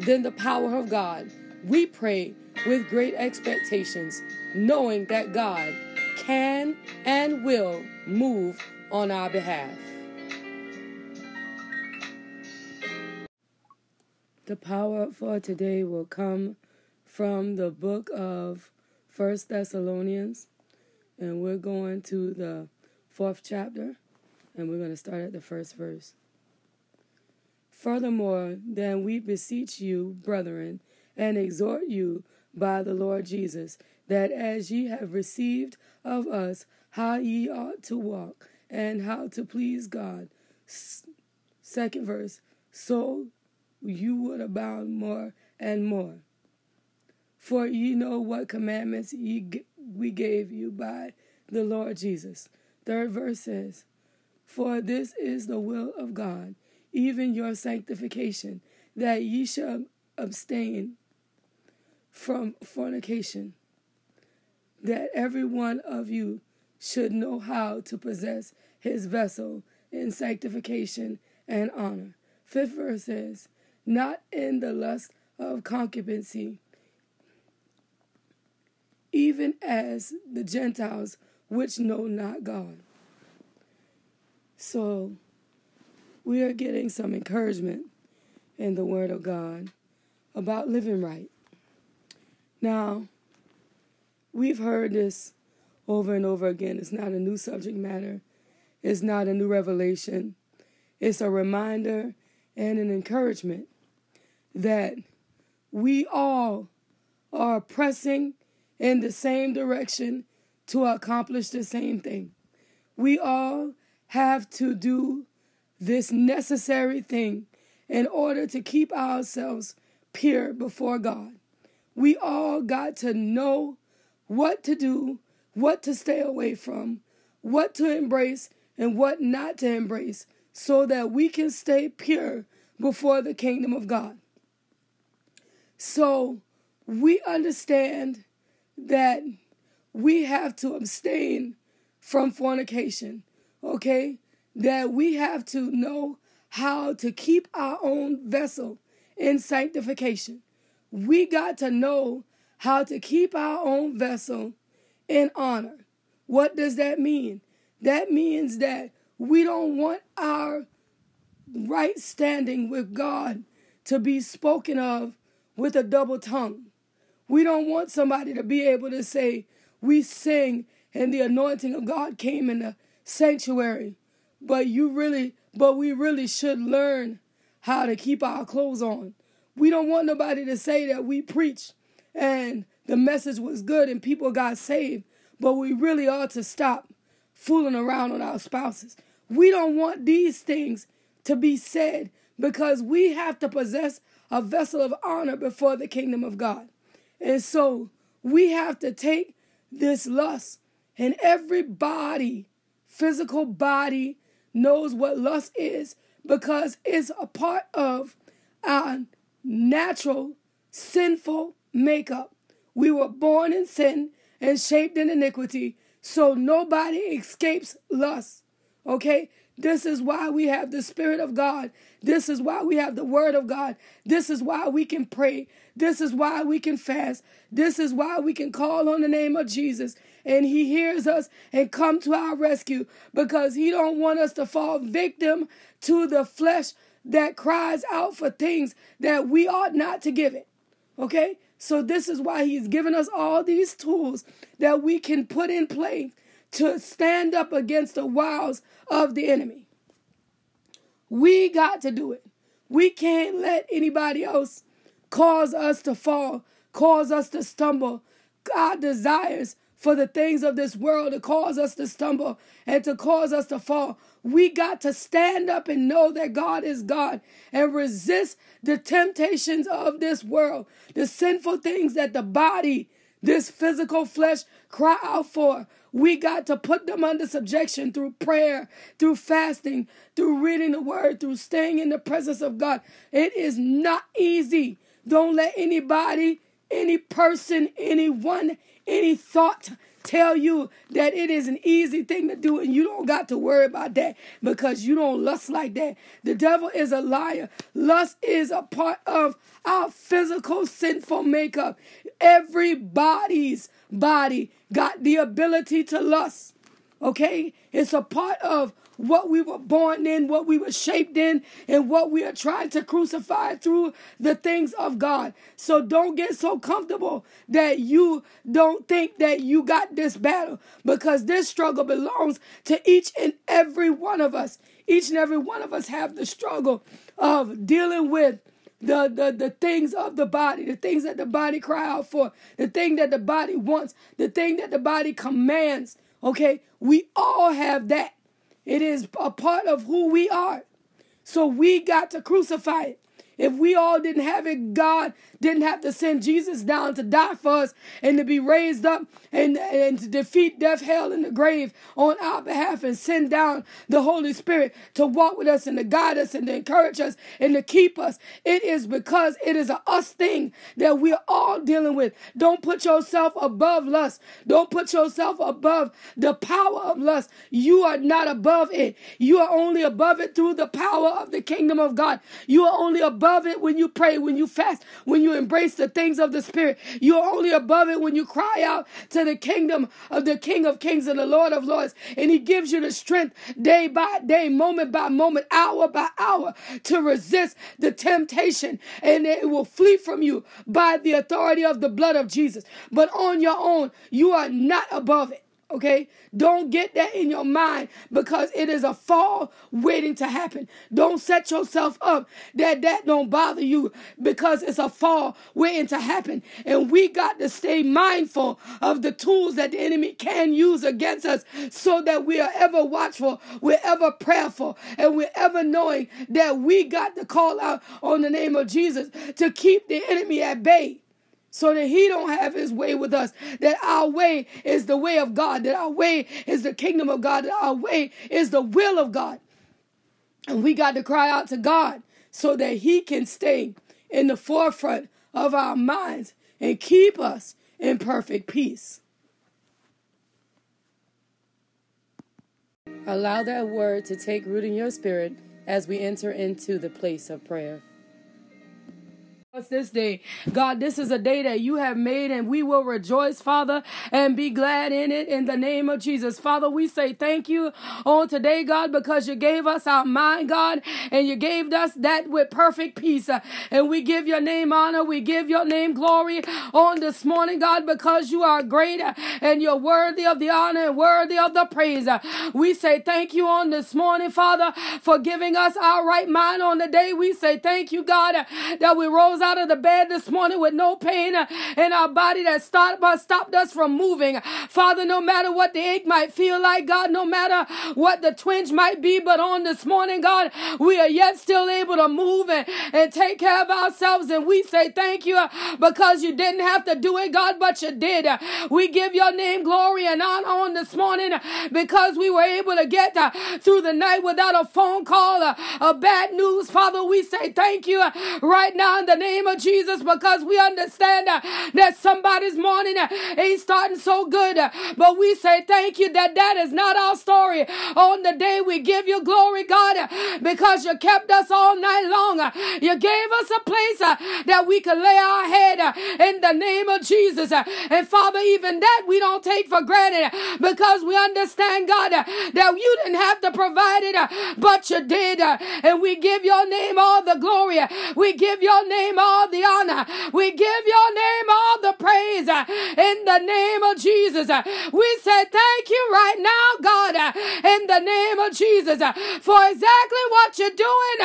than the power of God. We pray with great expectations, knowing that God can and will move on our behalf. The power for today will come from the book of First Thessalonians, and we're going to the fourth chapter, and we're going to start at the first verse. Furthermore, then we beseech you, brethren, and exhort you by the Lord Jesus, that as ye have received of us how ye ought to walk, and how to please God. Second verse, so you would abound more and more. For ye know what commandments ye we gave you by the Lord Jesus. Third verse says, For this is the will of God, even your sanctification, that ye shall abstain from fornication, that every one of you should know how to possess his vessel in sanctification and honor. Fifth verse says, not in the lust of concupiscence, even as the Gentiles which know not God. So we are getting some encouragement in the Word of God about living right. Now, we've heard this over and over again. It's not a new subject matter, it's not a new revelation. It's a reminder and an encouragement that we all are pressing in the same direction to accomplish the same thing. We all have to do this necessary thing in order to keep ourselves pure before God. We all got to know what to do, what to stay away from, what to embrace, and what not to embrace, so that we can stay pure before the kingdom of God. So we understand that we have to abstain from fornication, okay? That we have to know how to keep our own vessel in sanctification. We got to know how to keep our own vessel in honor. What does that mean? That means that we don't want our right standing with God to be spoken of with a double tongue. We don't want somebody to be able to say, We sing and the anointing of God came in the sanctuary. But you really, but we really should learn how to keep our clothes on. We don't want nobody to say that we preach and the message was good and people got saved, but we really ought to stop fooling around on our spouses. We don't want these things to be said because we have to possess a vessel of honor before the kingdom of God. And so we have to take this lust, and every body, physical body, knows what lust is because it's a part of our natural sinful makeup. We were born in sin and shaped in iniquity, so nobody escapes lust. Okay? This is why we have the Spirit of God. This is why we have the Word of God. This is why we can pray. This is why we can fast. This is why we can call on the name of Jesus and he hears us and come to our rescue because he don't want us to fall victim to the flesh that cries out for things that we ought not to give it. Okay? So this is why he's given us all these tools that we can put in place to stand up against the wiles of the enemy. We got to do it. We can't let anybody else cause us to fall, cause us to stumble. God desires for the things of this world to cause us to stumble and to cause us to fall. We got to stand up and know that God is God and resist the temptations of this world, the sinful things that the body, this physical flesh, cry out for. We got to put them under subjection through prayer, through fasting, through reading the word, through staying in the presence of God. It is not easy. Don't let anybody, any person, anyone, any thought tell you that it is an easy thing to do and you don't got to worry about that because you don't lust like that. The devil is a liar. Lust is a part of our physical sinful makeup. Everybody's body got the ability to lust. Okay? It's a part of what we were born in, what we were shaped in, and what we are trying to crucify through the things of God. So don't get so comfortable that you don't think that you got this battle because this struggle belongs to each and every one of us. Each and every one of us have the struggle of dealing with the, the, the things of the body, the things that the body cry out for, the thing that the body wants, the thing that the body commands. Okay, we all have that. It is a part of who we are. So we got to crucify it. If we all didn't have it, God didn't have to send Jesus down to die for us and to be raised up and, and to defeat death, hell, and the grave on our behalf and send down the Holy Spirit to walk with us and to guide us and to encourage us and to keep us. It is because it is a us thing that we're all dealing with. Don't put yourself above lust. Don't put yourself above the power of lust. You are not above it. You are only above it through the power of the kingdom of God. You are only above it when you pray, when you fast, when you you embrace the things of the Spirit. You're only above it when you cry out to the kingdom of the King of Kings and the Lord of Lords. And He gives you the strength day by day, moment by moment, hour by hour to resist the temptation. And it will flee from you by the authority of the blood of Jesus. But on your own, you are not above it. Okay? Don't get that in your mind because it is a fall waiting to happen. Don't set yourself up that that don't bother you because it's a fall waiting to happen. And we got to stay mindful of the tools that the enemy can use against us so that we are ever watchful, we're ever prayerful, and we're ever knowing that we got to call out on the name of Jesus to keep the enemy at bay so that he don't have his way with us that our way is the way of god that our way is the kingdom of god that our way is the will of god. And we got to cry out to god so that he can stay in the forefront of our minds and keep us in perfect peace. Allow that word to take root in your spirit as we enter into the place of prayer this day. God, this is a day that you have made and we will rejoice, Father, and be glad in it in the name of Jesus. Father, we say thank you on today, God, because you gave us our mind, God, and you gave us that with perfect peace. And we give your name honor. We give your name glory on this morning, God, because you are great and you're worthy of the honor and worthy of the praise. We say thank you on this morning, Father, for giving us our right mind on the day. We say thank you, God, that we rose out of the bed this morning with no pain uh, in our body that stopped, uh, stopped us from moving. Father, no matter what the ache might feel like, God, no matter what the twinge might be, but on this morning, God, we are yet still able to move and, and take care of ourselves. And we say thank you uh, because you didn't have to do it, God, but you did. We give your name glory and honor on this morning because we were able to get through the night without a phone call a bad news. Father, we say thank you right now in the name name of Jesus because we understand uh, that somebody's morning uh, ain't starting so good. Uh, but we say thank you that that is not our story. On the day we give you glory, God, uh, because you kept us all night long. Uh, you gave us a place uh, that we could lay our head in the name of Jesus. And Father, even that we don't take for granted because we understand, God, that you didn't have to provide it, but you did. And we give your name all the glory. We give your name name all the honor. We give your name all the praise uh, in the name of Jesus. Uh, we say thank you right now, God, uh, in the name of Jesus, for exactly what you're doing,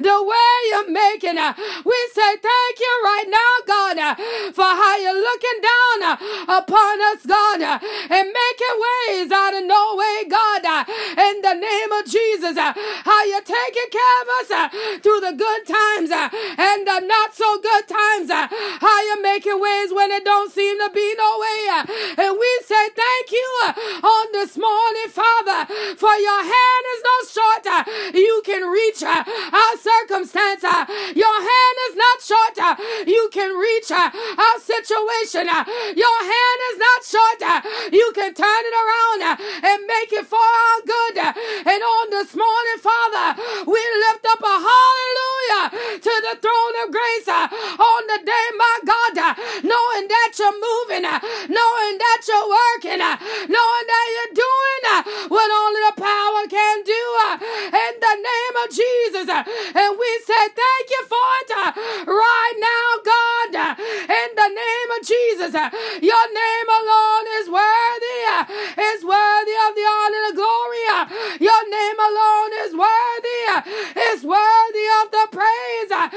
the way you're making. We say thank you right now, God, for how you're looking down upon us, God, and making ways out of no way, God, in the name of Jesus. How you're taking care of us through the good times and the not so good times. Uh, how you're making ways when it don't seem to be no way. Uh, and we say thank you uh, on this morning, Father, for your hand is not short. You can reach our circumstance. Your hand is not short. You can reach our situation. Your hand is not short. You can turn it around and make it for our good. And on this morning, Father, we lift up a hallelujah the throne of grace uh, on the day, my God, uh, knowing that you're moving, uh, knowing that you're working, knowing that you're doing what only the power can do in the name of Jesus. And we say thank you for it right now, God, in the name of Jesus. Your name alone is worthy, is worthy of the honor and the glory. Your name alone is worthy, is worthy of the praise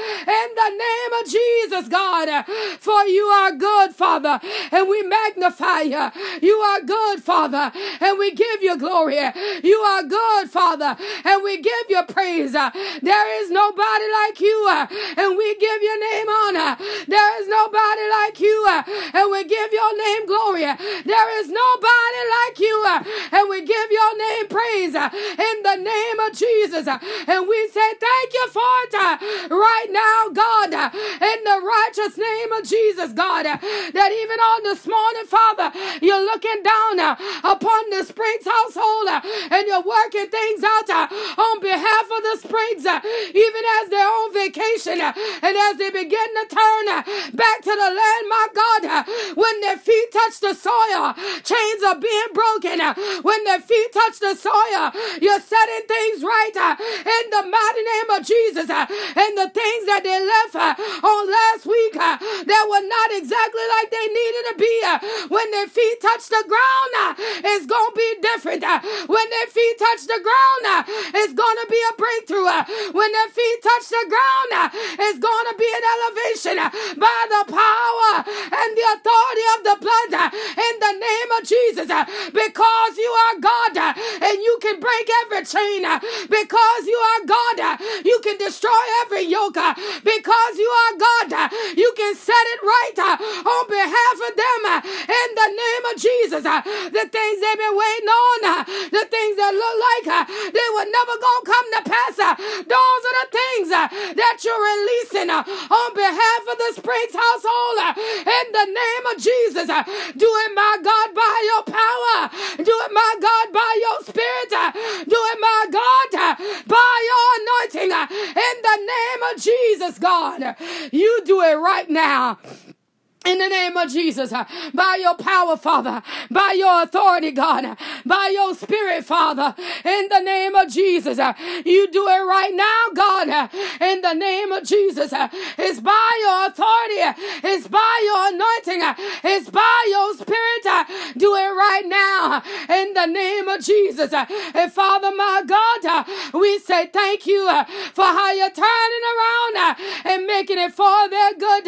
name of Jesus, God. For you are good, Father, and we magnify you. You are good, Father, and we give you glory. You are good, Father, and we give you praise. There is nobody like you, and we give your name honor. There is nobody like you, and we give your name glory. There is nobody like you, and we give your name praise in the name of Jesus. And we say thank you for it right now, God, in the righteous name of Jesus, God, that even on this morning, Father, you're looking down uh, upon the Spriggs household uh, and you're working things out uh, on behalf of the Spriggs, even as they're on vacation and as they begin to turn back to the land, my God, when their feet touch the soil, chains are being broken. When their feet touch the soil, you're setting things right in the mighty name of Jesus. And the things that they left on last week uh, that were not exactly like they needed to be, uh, when their feet touch the ground, uh, it's going to be different. When their feet touch the ground, it's going to be a breakthrough. When their feet touch the ground, it's going to be an elevation by the power and the authority of the blood in the name of Jesus. Because you are God and you can break every chain. Because you are God, you can destroy every yoke. Because you are God, you can set it right uh, on behalf of them uh, in the name of Jesus. Uh, the things they've been waiting on, the things that look like they were never to come to pass. Those are the things that you're releasing on behalf of the Spriggs household in the name of Jesus. Do it, my God, by your power. Do it, my God, by your spirit. Do it, my God, by your anointing in the name of Jesus, God. You do it right now. In the name of Jesus, uh, by your power, Father, by your authority, God, uh, by your spirit, Father, in the name of Jesus, uh, you do it right now, God, uh, in the name of Jesus. Uh, it's by your authority, uh, it's by your anointing, it's by your spirit. Do it right now, in the name of Jesus. And Father, my God, we say thank you for how you're turning around and making it for their good.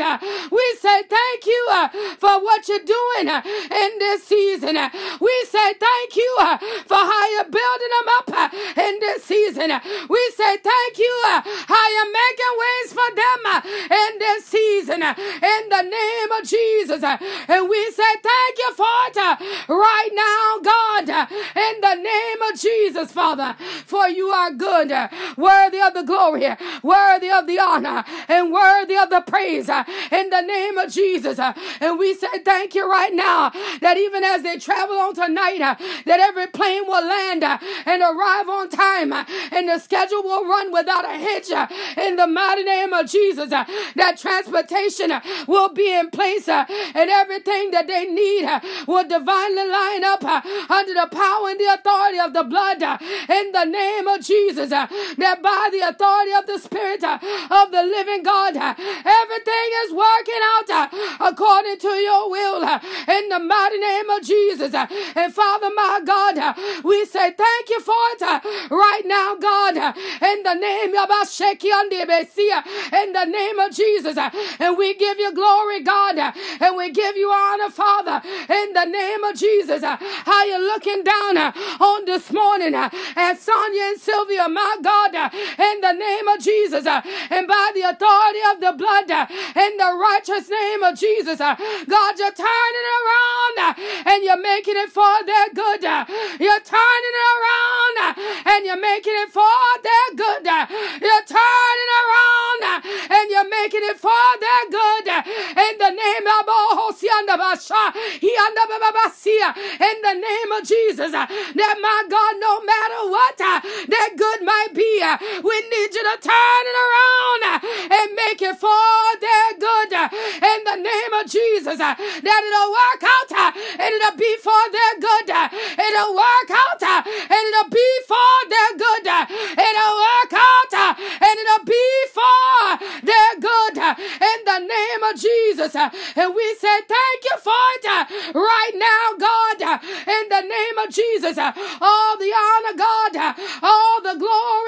We say thank you uh, for what you're doing uh, in this season. Uh, we say thank you uh, for how you're building them up uh, in this season. Uh, we say thank you how you're making ways for them in this season in the name of Jesus. And we say thank you for it right now, God, in the name of Jesus, Father, for you are good, worthy of the glory, worthy of the honor, and worthy of the praise in the name of Jesus. Uh, and we say thank you right now that even as they travel on tonight, uh, that every plane will land uh, and arrive on time uh, and the schedule will run without a hitch uh, in the mighty name of Jesus. Uh, that transportation will be in place and everything that they need will divinely line up under the power and the authority of the blood in the name of Jesus. That by the authority of the Spirit of the living God, everything is working out according to your will uh, in the mighty name of Jesus. Uh, and Father, my God, uh, we say thank you for it right now, God, in the name of in the name of Jesus. And we give you glory, God, and we give you honor, Father, in the name of Jesus. How you looking down on this morning at Sonya and Sylvia, my God, in the name of Jesus, and by the authority of the blood, in the righteous name of Jesus, Uh, God, you're turning around uh, and you're making it for their good. Uh, you're turning around and you're making it for their good. You're turning around and you're making it for their good. In the name of in the name of Jesus, uh, that my God, no matter what uh, that good might be, uh, we need you to turn it around and make it for their good. In the name of Jesus, that it'll work out and it'll be for their good. It'll work out and it'll be for their good. It'll work out and it'll be for their good. Name of Jesus. And we say thank you for it right now, God. In the name of Jesus. All the honor, God. All the glory,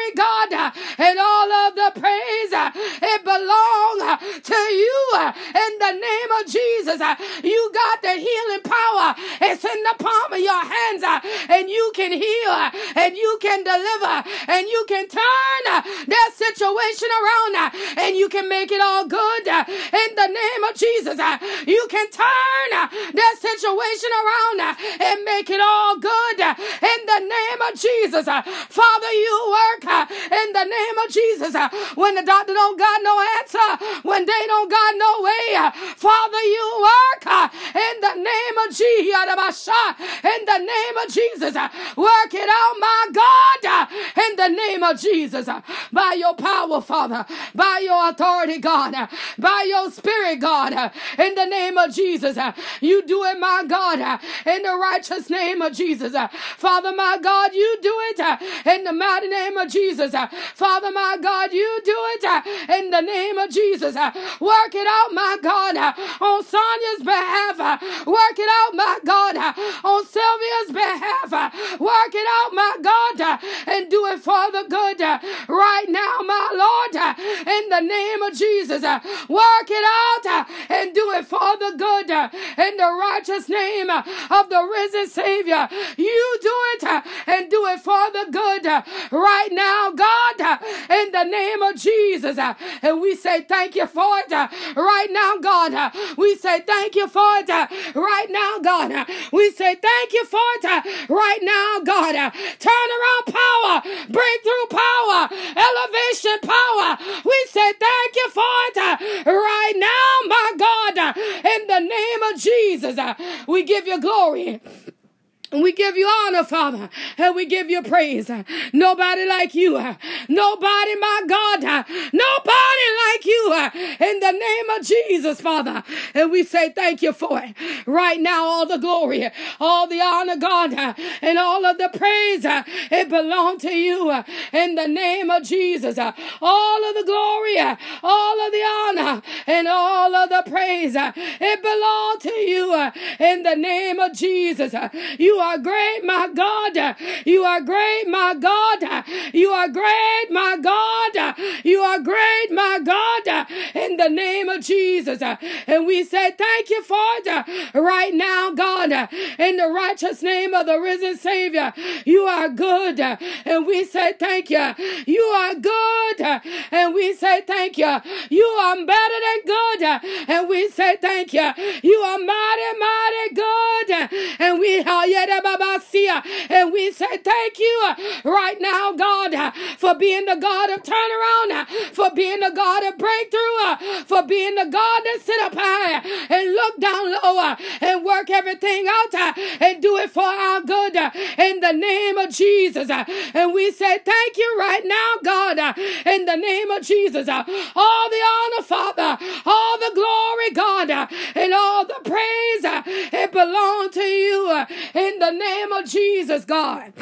Jesus. Uh, by your power, Father, by your authority, God, uh, by your spirit, God, uh, in the name of Jesus. You do it, my God, uh, in the righteous name of Jesus. Uh, Father, my God, you do it uh, in the mighty name of Jesus. Father, my God, you do it in the name of Jesus. Work it out, my God, on Sonya's behalf. Work it out, my God, on Sylvia's behalf. Work it out, my God, and do it for the good right now, my Lord, in the name of Jesus. Work it out and do it for the good in the righteous name of the risen Savior. You do it and do it for the good right now, God, in the name of Jesus. And we say thank you for it right now, God. We say thank you for it right now, God. We say thank you for it right now, God. Turn around power, breakthrough power, elevation power. We say thank you for it right now, my God. In the name of Jesus, Uh, we give you glory. We give you honor, Father, and we give you praise. Nobody like you. Nobody, my God. Nobody like you. In the name of Jesus, Father. And we say thank you for it. Right now, all the glory, all the honor, God, and all of the praise, it belongs to you. In the name of Jesus. All of the glory, all of the honor, and all of the praise, it belongs to you. In the name of Jesus. You are great, my God. You are great, my God. You are great, my God. You are great, my God. In the name of Jesus. And we say thank you for it right now, God. In the righteous name of the risen Savior. You are good. And we say thank you. You are good. And we say thank you. You are better than good. And we say thank you. You are mighty, mighty good. And we and we say thank you right now, God, for being the God of turnaround, for being the God of breakthrough, for being the God that sit up high and look down low and work everything out uh, and do it for our good uh, in the name of Jesus. Uh, and we say thank you right now, God, in the name of Jesus. All the honor, Father, all the glory, God, and all the praise, it belongs to you in the name of Jesus, God.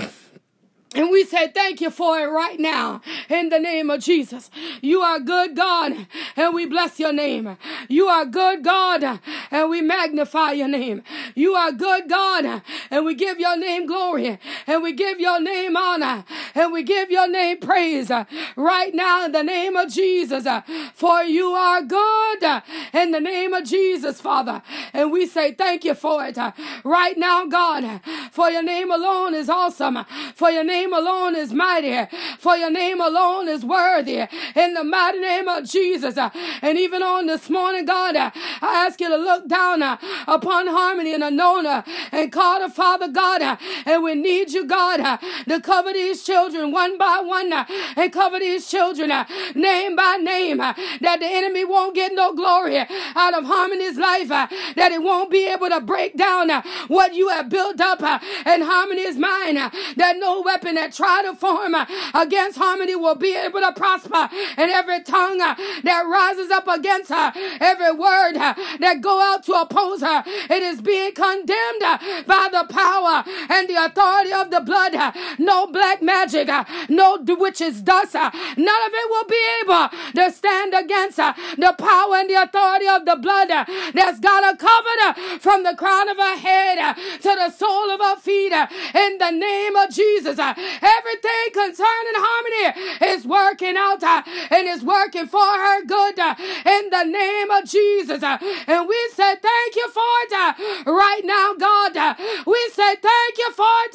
And we say thank you for it right now in the name of Jesus. You are good God and we bless your name. You are good God and we magnify your name. You are good God and we give your name glory and we give your name honor and we give your name praise right now in the name of Jesus. For you are good in the name of Jesus, Father. And we say thank you for it right now, God. For your name alone is awesome. For your name name alone is mighty, for your name alone is worthy. In the mighty name of Jesus. Uh, and even on this morning, God, uh, I ask you to look down uh, upon Harmani and Anona and Carter, Father God. And we need you, God, to cover these children one by one and cover these children name by name. That the enemy won't get no glory out of Harmani's life. That it won't be able to break down what you have built up in Harmani's mind. That no weapon that try to form uh, against Harmani will be able to prosper. And every tongue uh, that rises up against her, every word uh, that go out to oppose her, it is being condemned uh, by the power and the authority of the blood. No black magic, no witches dust. None of it will be able to stand against the power and the authority of the blood that's got her covered from the crown of her head to the sole of her feet. In the name of Jesus, Everything concerning Harmani is working out uh, and is working for her good uh, in the name of Jesus. Uh, and we say thank you for it right now, God. We say thank you for it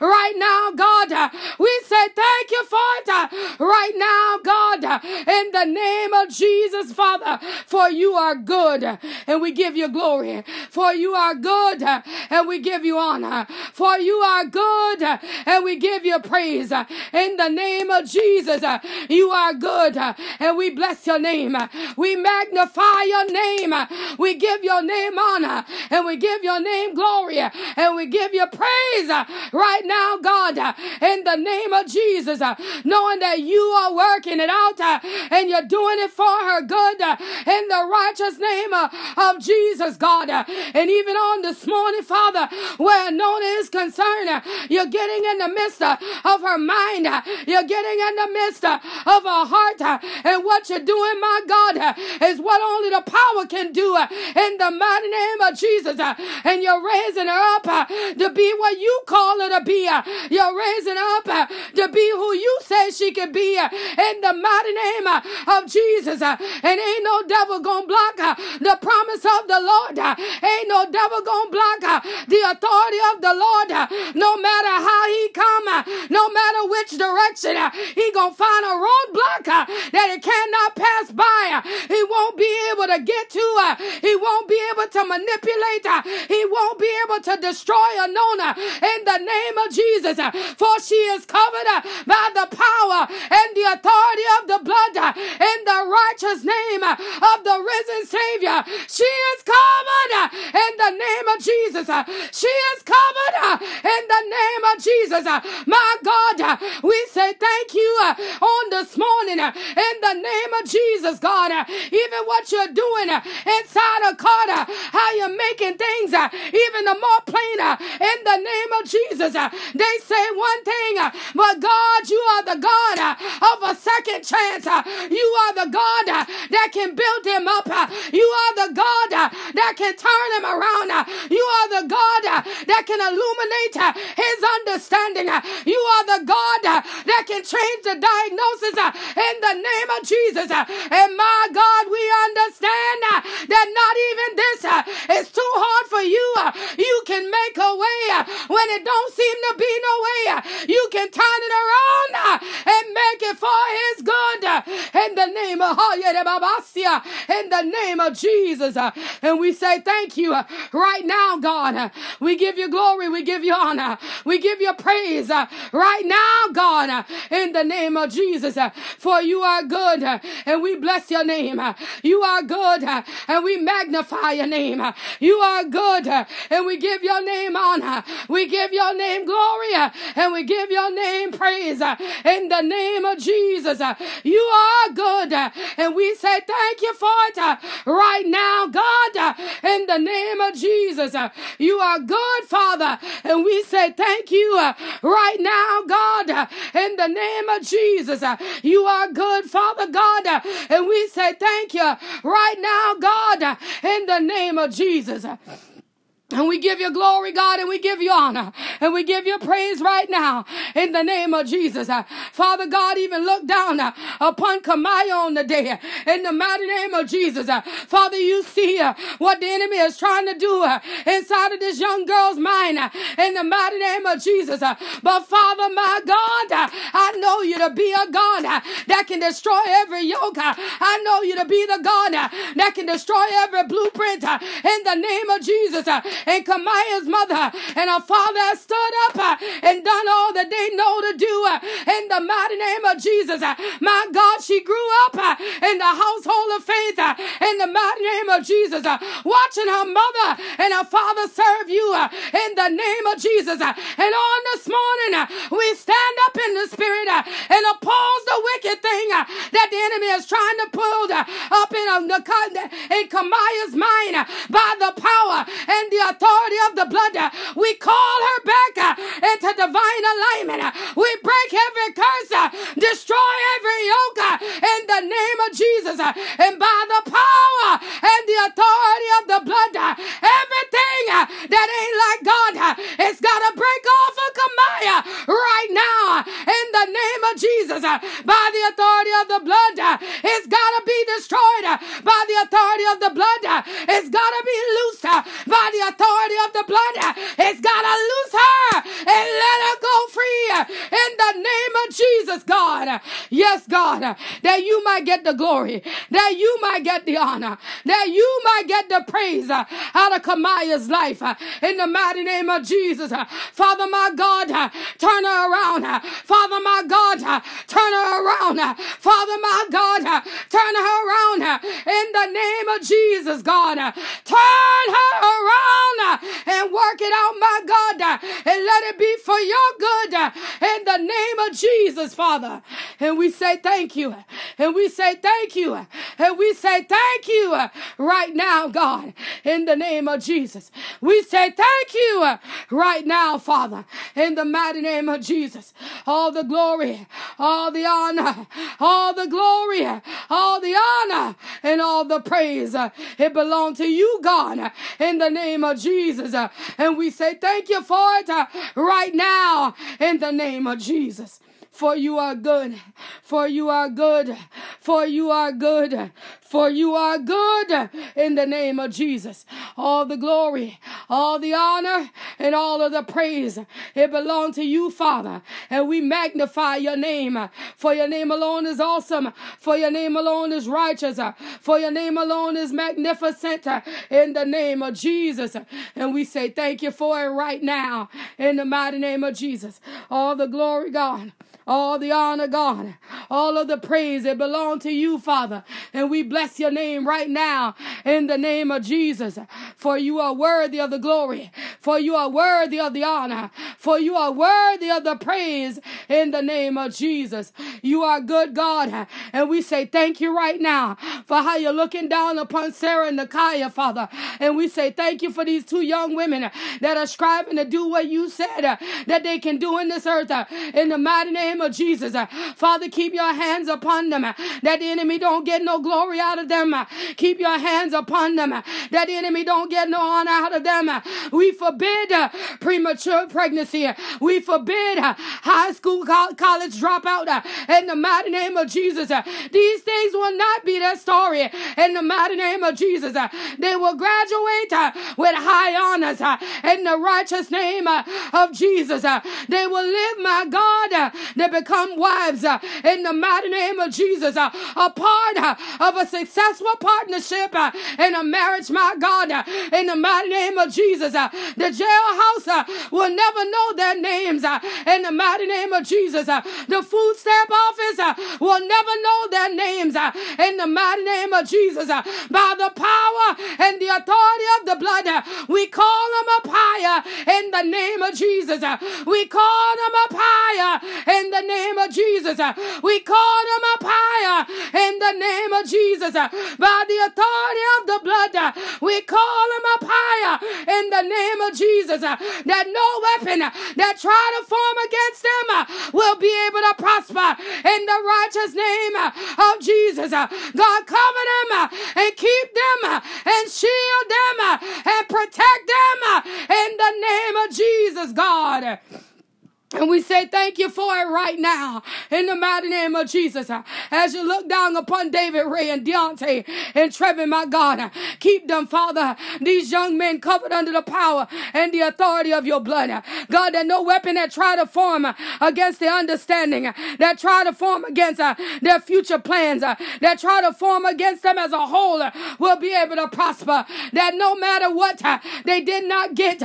right now, God. We say thank you for it right now, God. In the name of Jesus, Father, for you are good and we give you glory. For you are good and we give you honor. For you are good and we give you praise in the name of Jesus. You are good and we bless your name. We magnify your name. We give your name honor and we give your name glory and we give you praise right now, God, in the name of Jesus, uh, knowing that you are working it out uh, and you're doing it for her good uh, in the righteous name of Jesus, God. And even on this morning, Father, where Nona is concerned, you're getting in the midst of her mind. You're getting in the midst of her heart. And what you're doing, my God, is what only the power can do in the mighty name of Jesus. And you're raising her up to be what you call her to be. You're raising her up to be who you say she can be uh, in the mighty name uh, of Jesus. Uh, and ain't no devil gonna block the promise of the Lord. Ain't no devil gonna block the authority of the Lord. No matter how he come, no matter which direction, uh, he gonna find a roadblock uh, that he cannot pass by. Uh, he won't be able to get to. Her, he won't be able to manipulate. Her. He won't be able to destroy Anona in the name of Jesus. For she is covered by the power and the authority of the blood in the righteous name of the risen Savior. She is covered in the name of Jesus. She is covered in the name of Jesus. My God, we say thank you on this morning in the name of Jesus, God. Even what you're doing inside of Carter, how you're making things even the more plainer in the name of Jesus. They say one thing, but God, you are the God uh, of a second chance. Uh, you are the God uh, that can build him up. You are the God that can turn him around. You are the God that can illuminate his understanding. You are the God that can change the diagnosis in the name of Jesus. And my God, we understand that not even this is too hard for you. You can make a way when it don't seem to be no way. You can turn it around and make it for his good. In the name of in the name of Jesus. And we say thank you right now, God. We give you glory. We give you honor. We give you praise right now, God, in the name of Jesus. For you are good and we bless your name. You are good and we magnify your name. You are good and we give your name honor. We give your name glory and we give your name praise in the name of Jesus. You are good. And we say thank you for it right now, God, in the name of Jesus. You are good, Father. And we say thank you right now, God, in the name of Jesus. You are good, Father God. And we say thank you right now, God, in the name of Jesus. And we give you glory, God, and we give you honor, and we give you praise right now in the name of Jesus. Uh, Father God, even look down uh, upon Kaymya on the day in the mighty name of Jesus. Uh, Father, you see uh, what the enemy is trying to do uh, inside of this young girl's mind uh, in the mighty name of Jesus. Uh, but Father, my God, uh, I know you to be a God uh, that can destroy every yoke. Uh, I know you to be the God uh, that can destroy every blueprint uh, in the name of Jesus. And Kaymya's mother and her father stood up uh, and done all that they know to do uh, in the mighty name of Jesus. Uh, my God, she grew up uh, in the household of faith uh, in the mighty name of Jesus, uh, watching her mother and her father serve you in the name of Jesus. And on this morning, we stand up in the spirit and oppose the wicked thing that the enemy is trying to pull up in, in Kaymya's mind by the power and the authority of the blood. We call her back uh, into divine alignment. We break every curse, uh, destroy every yoke uh, in the name of Jesus. Uh, and by the power and the authority of the blood, uh, everything uh, that ain't like God, it's got to break off of Kaymya right now in the name of Jesus. By the authority of the blood, it's got to be destroyed. By the authority of the blood, it's got to be loosed. By the authority of the blood has to loose her and let her go free in the name of Jesus, God. Yes, God, that you might get the glory, that you might get the honor, that you might get the praise out of Kaymya's life in the mighty name of Jesus. Father, my God, turn her around. Father, my God, turn her around. Father, my God, turn her around in the name of Jesus, God. Turn her around Uh, and work it out, my God, uh, and let it be for your good uh, in the name of Jesus, Father. And we say thank you, and we say thank you, and we say thank you right now, God, in the name of Jesus. We say thank you right now, Father, in the mighty name of Jesus. All the glory, all the honor, all the glory, all the honor, and all the praise. It belongs to you, God, in the name of Jesus. Uh, and we say thank you for it uh, right now in the name of Jesus. For you are good, for you are good, for you are good, for you are good in the name of Jesus. All the glory, all the honor, and all of the praise, it belongs to you, Father. And we magnify your name, for your name alone is awesome, for your name alone is righteous, for your name alone is magnificent in the name of Jesus. And we say thank you for it right now in the mighty name of Jesus. All the glory, God. All the honor, God. All of the praise that belong to you, Father. And we bless your name right now in the name of Jesus. For you are worthy of the glory. For you are worthy of the honor. For you are worthy of the praise in the name of Jesus. You are good, God. And we say thank you right now for how you're looking down upon Sara and Nakya, Father. And we say thank you for these two young women that are striving to do what you said that they can do in this earth. In the mighty name name of Jesus. Uh, Father, keep your hands upon them uh, that the enemy don't get no glory out of them. Uh, keep your hands upon them uh, that the enemy don't get no honor out of them. Uh, we forbid uh, premature pregnancy. We forbid high school, college dropout in the mighty name of Jesus. These things will not be their story in the mighty name of Jesus. They will graduate with high honors in the righteous name of Jesus. They will live, my God, they become wives uh, in the mighty name of Jesus, uh, a part uh, of a successful partnership uh, in a marriage, my God, uh, in the mighty name of Jesus. Uh, the jailhouse will never know their names in the mighty name of Jesus. The food stamp office will never know their names in the mighty name of Jesus. By the power and the authority of the blood, we call them up higher in the name of Jesus. We call them up higher in in the name of Jesus. We call them up higher in the name of Jesus. By the authority of the blood, we call them up higher in the name of Jesus. That no weapon that try to form against them will be able to prosper in the righteous name of Jesus. God, cover them and keep them and shield them and protect them in the name of Jesus, God. And we say thank you for it right now in the mighty name of Jesus. Uh, as you look down upon David Ray and Deante and Trevin, my God, uh, keep them, Father, these young men covered under the power and the authority of your blood. Uh, God, that no weapon that try to form against their understanding, that try to form against uh, their future plans, uh, that try to form against them as a whole uh, will be able to prosper. That no matter what they did not get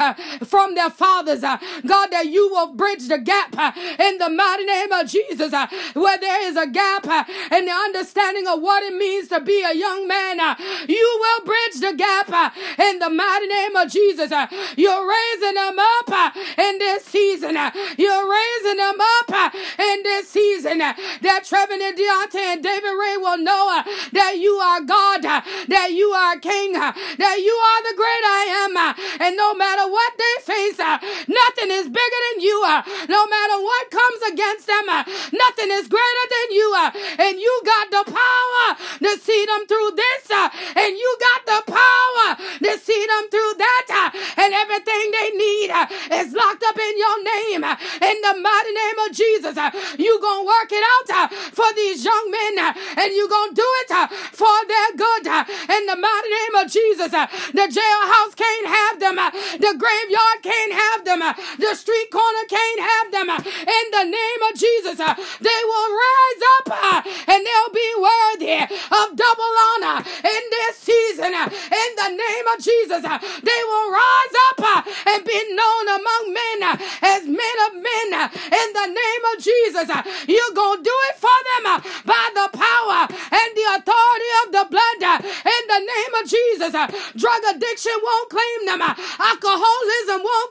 from their fathers, God, that you will bridge the the gap uh, in the mighty name of Jesus. Uh, where there is a gap uh, in the understanding of what it means to be a young man, uh, you will bridge the gap uh, in the mighty name of Jesus. Uh, you're raising them up in this season. You're raising them up in this season. That Trevin and Deante and David Ray will know that you are God, that you are King, that you are the great I am. And no matter what they face, nothing is bigger than you. No matter what comes against them, uh, nothing is greater than you. Uh, and you got the power to see them through this. Uh, and you got the power to see them through that. Uh, and everything they need uh, is locked up in your name. Uh, in the mighty name of Jesus, you going to work it out for these young men. And you going to do it for their good. In the mighty name of Jesus, the jailhouse can't have them. The graveyard can't have them. The street corner can't have have them uh, in the name of Jesus. Uh, they will rise up uh, and they'll be worthy of double honor in this season. Uh, in the name of Jesus, uh, they will rise up uh, and be known among men as men of men. In the name of Jesus, you're going to do it for them by the power and the authority of the blood. In the name of Jesus, drug addiction won't claim them, alcoholism won't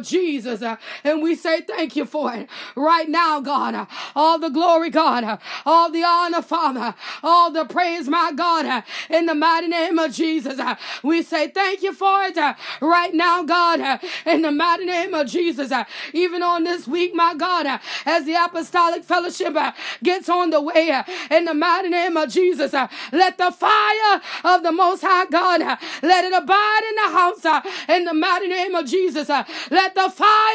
of Jesus. Uh, and we say thank you for it right now, God. Uh, all the glory, God. Uh, all the honor, Father. All the praise, my God. In the mighty name of Jesus, we say thank you for it right now God, uh, in the mighty name of Jesus. Uh, even on this week, my God, uh, as the apostolic fellowship gets on the way, in the mighty name of Jesus, let the fire of the Most High God, let it abide in the house, in the mighty name of Jesus. Let the fire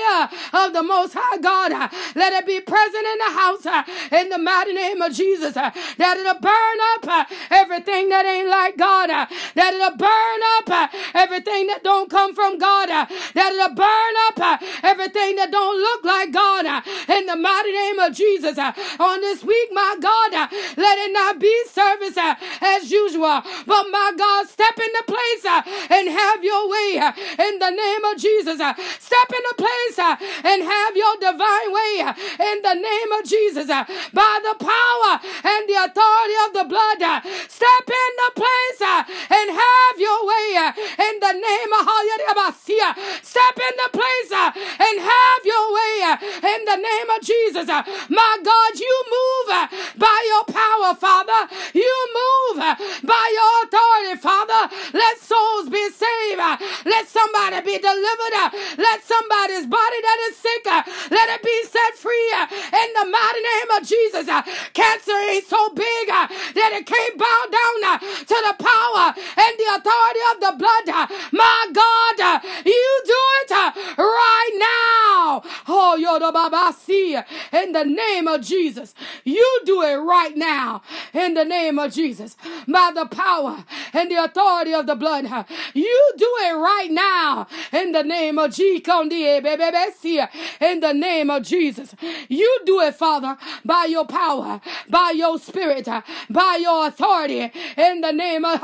of the Most High God, let it be present in the house, uh, in the mighty name of Jesus. Uh, that it'll burn up uh, everything that ain't like God, that it'll burn up everything that don't come from God. Uh, that it'll burn up uh, everything that don't look like God uh, in the mighty name of Jesus. On this week, my God, let it not be service as usual, but my God, step into place and have your way in the name of Jesus. Step into place and have your divine way in the name of Jesus by the power and the authority of the blood. Step in the place and have your way in the name of Step in the place and have your way in the name of Jesus. My God, you move by your power, Father. You move by your authority, Father. Let souls be saved. Let somebody be delivered. Let in the mighty name of Jesus. Uh, cancer is so big uh, that it can't bow down uh, to the power and the authority of the blood. My God, you do it right now. Oh, Yoda Baba In the name of Jesus. You do it right now. In the name of Jesus. By the power and the authority of the blood. You do it right now. In the name of Jesus. In the name of Jesus. You do it, Father, by your power, by your spirit, by your authority. In the name of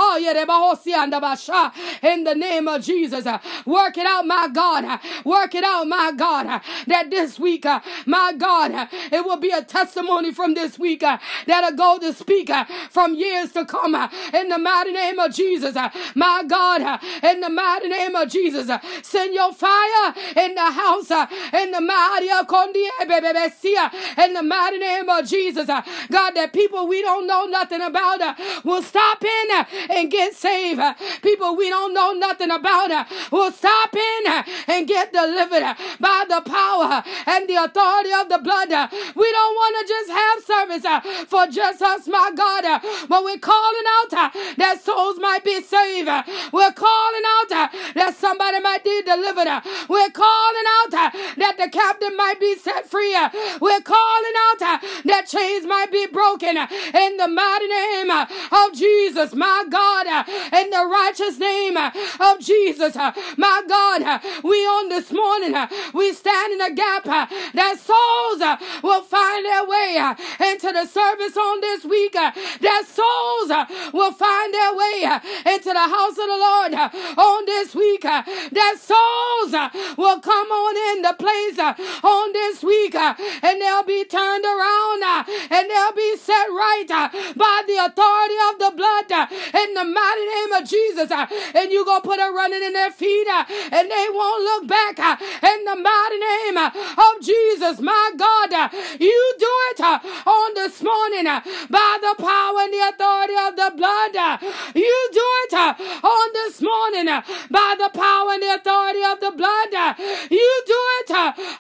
in the name of Jesus. Work it out, my God. Work it out, my God. That this week, Uh, my God, uh, it will be a testimony from this week uh, that'll go to speak from years to come. In the mighty name of Jesus, my God, in the mighty name of Jesus, send your fire in the house. In the mighty eh, in the mighty name of Jesus, God, that people we don't know nothing about will stop in and get saved. People we don't know nothing about will stop in and get delivered by the power and the authority of the blood. We don't want to just have service uh, for just us, my God, uh, but we're calling out uh, that souls might be saved. We're calling out that somebody might be delivered. We're calling out that the captain might be set free. We're calling out that chains might be broken in the mighty name of Jesus, my God, in the righteous name of Jesus, my God. We on this morning, we stand in a gap that souls uh, will find their way uh, into the service on this week, uh, that souls will find their way into the house of the Lord on this week, that souls will come on in the place on this week and they'll be turned around and they'll be set right by the authority of the blood in the mighty name of Jesus. And you're gonna put a running in their feet and they won't look back in the mighty name of Jesus. My God, you do it uh, on this morning uh, by the power and the authority of the blood. Uh, you do it on this morning by the power and the authority of the blood. You do it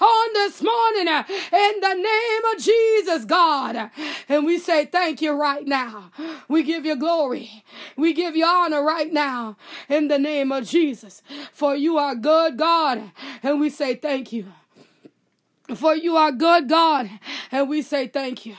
on this morning in the name of Jesus, God. And we say thank you right now. We give you glory. We give you honor right now in the name of Jesus. For you are good, God. And we say thank you. For you are good, God. And we say thank you.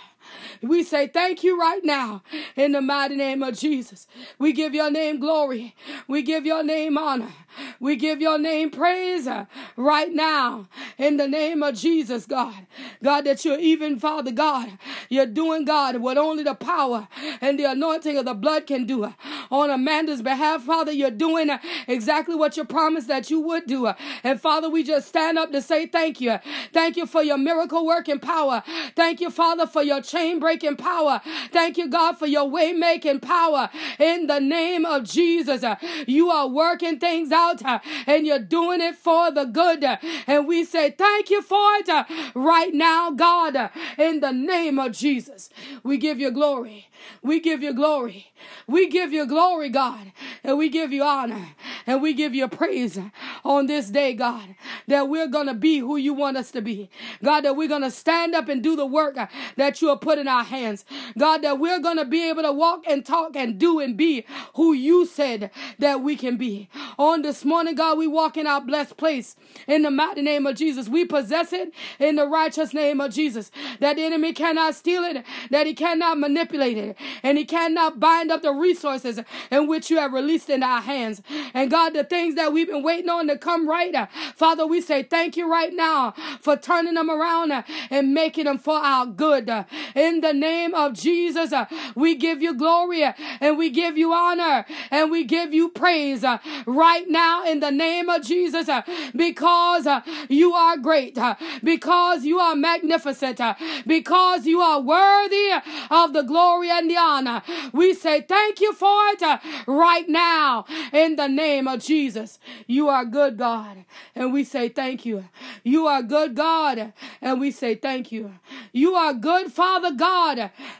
We say thank you right now in the mighty name of Jesus. We give your name glory. We give your name honor. We give your name praise uh, right now in the name of Jesus, God. God, that you're even, Father God, you're doing, God, what only the power and the anointing of the blood can do. Uh, on Amanda's behalf, Father, you're doing uh, exactly what you promised that you would do. And Father, we just stand up to say thank you. Thank you for your miracle working power. Thank you, Father, for your chain breaking power. Thank you, God, for your way making power. In the name of Jesus, uh, you are working things out uh, and you're doing it for the good. And we say thank you for it uh, right now, God, in the name of Jesus. We give you glory. We give you glory. We give you glory, God, and we give you honor and we give you praise on this day, God, that we're going to be who you want us to be. God, that we're going to stand up and do the work that you have put in our hands. God, that we're going to be able to walk and talk and do and be who you said that we can be. On this morning, God, we walk in our blessed place in the mighty name of Jesus. We possess it in the righteous name of Jesus. That the enemy cannot steal it, that he cannot manipulate it, and he cannot bind up the resources in which you have released in our hands. And God, the things that we've been waiting on to come right, uh, Father, we say thank you right now for turning them around uh, and making them for our good. Uh, in the name of Jesus, uh, we give you glory uh, and we give you honor and we give you praise uh, right now in the name of Jesus because you are great, because you are magnificent, because you are worthy of the glory and the honor. We say thank you for it uh, right now in the name of Jesus. You are good, God, and we say thank you. You are good, God, and we say thank you. You are good, Father God,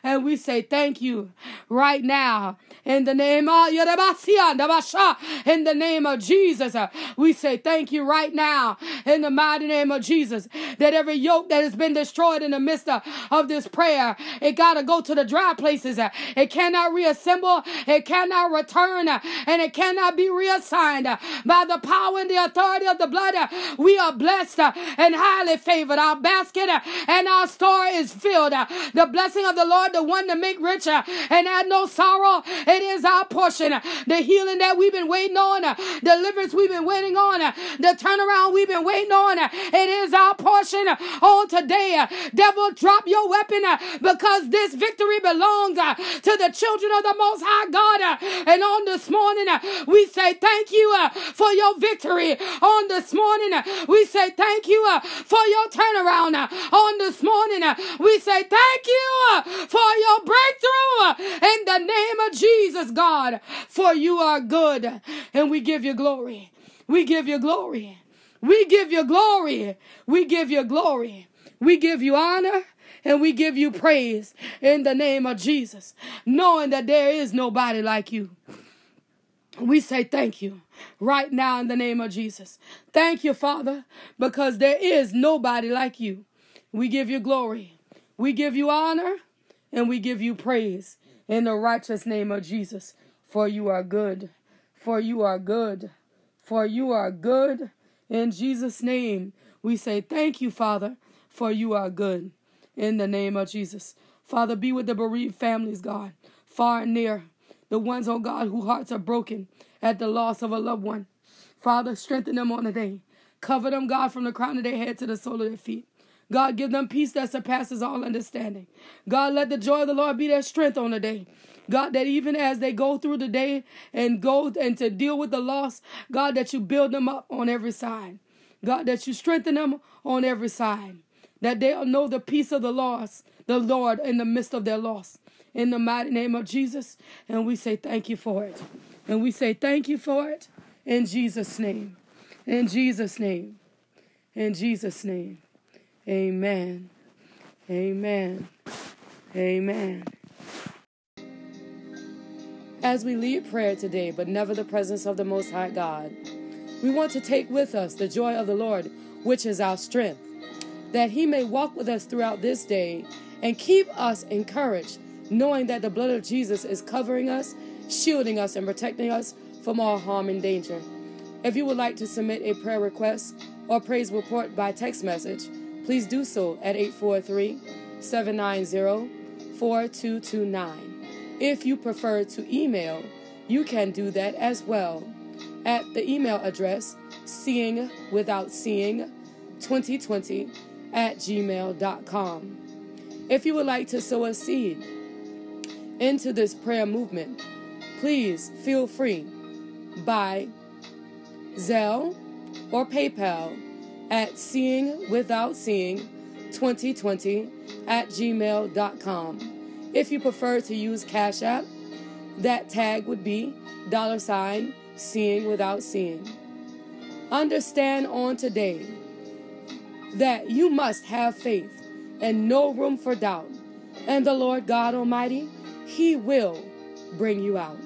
and we say thank you right now in the name of in the name of Jesus. Uh, we say thank you right now in the mighty name of Jesus that every yoke that has been destroyed in the midst of, of this prayer, it got to go to the dry places. Uh, it cannot reassemble, it cannot return, uh, and it cannot be reassigned. Uh, by the power and the authority of the blood, uh, we are blessed uh, and highly favored. Our basket uh, and our store is filled. Uh, the blessing of the Lord, the one to make rich uh, and add no sorrow, it is our portion. The healing that we've been waiting on, deliverance we've been waiting on, the turnaround we've been waiting on, it is our portion on today. Uh, devil, drop your weapon because this victory belongs to the children of the Most High God. and on this morning, we say thank you for your victory. On this morning, we say thank you for your turnaround. on this morning, we say thank you for your breakthrough in the name of Jesus, God. For you are good, and we give you glory. We give you glory. We give you glory. We give you glory. We give you honor and we give you praise in the name of Jesus, knowing that there is nobody like you. We say thank you right now in the name of Jesus. Thank you, Father, because there is nobody like you. We give you glory, we give you honor, and we give you praise in the righteous name of Jesus. For you are good, for you are good, for you are good. In Jesus' name, we say thank you, Father, for you are good. In the name of Jesus. Father, be with the bereaved families, God, far and near. The ones, oh God, whose hearts are broken at the loss of a loved one. Father, strengthen them on the day. Cover them, God, from the crown of their head to the sole of their feet. God, give them peace that surpasses all understanding. God, let the joy of the Lord be their strength on the day. God, that even as they go through the day and go and to deal with the loss, God, that you build them up on every side. God, that you strengthen them on every side. That they'll know the peace of the loss, the Lord in the midst of their loss. In the mighty name of Jesus. And we say thank you for it. And we say thank you for it in Jesus' name. In Jesus' name. In Jesus' name. Amen. Amen. Amen. As we lead prayer today, but never the presence of the Most High God, we want to take with us the joy of the Lord, which is our strength, that He may walk with us throughout this day and keep us encouraged, knowing that the blood of Jesus is covering us, shielding us, and protecting us from all harm and danger. If you would like to submit a prayer request or praise report by text message, please do so at 843 790 4229. If you prefer to email, you can do that as well at the email address seeing without seeing 2020 at gmail.com. If you would like to sow a seed into this prayer movement, please feel free by Zelle or PayPal at seeing without seeing 2020 at gmail.com. If you prefer to use Cash App, that tag would be dollar sign seeing without seeing. Understand on today that you must have faith and no room for doubt. And the Lord God Almighty, He will bring you out.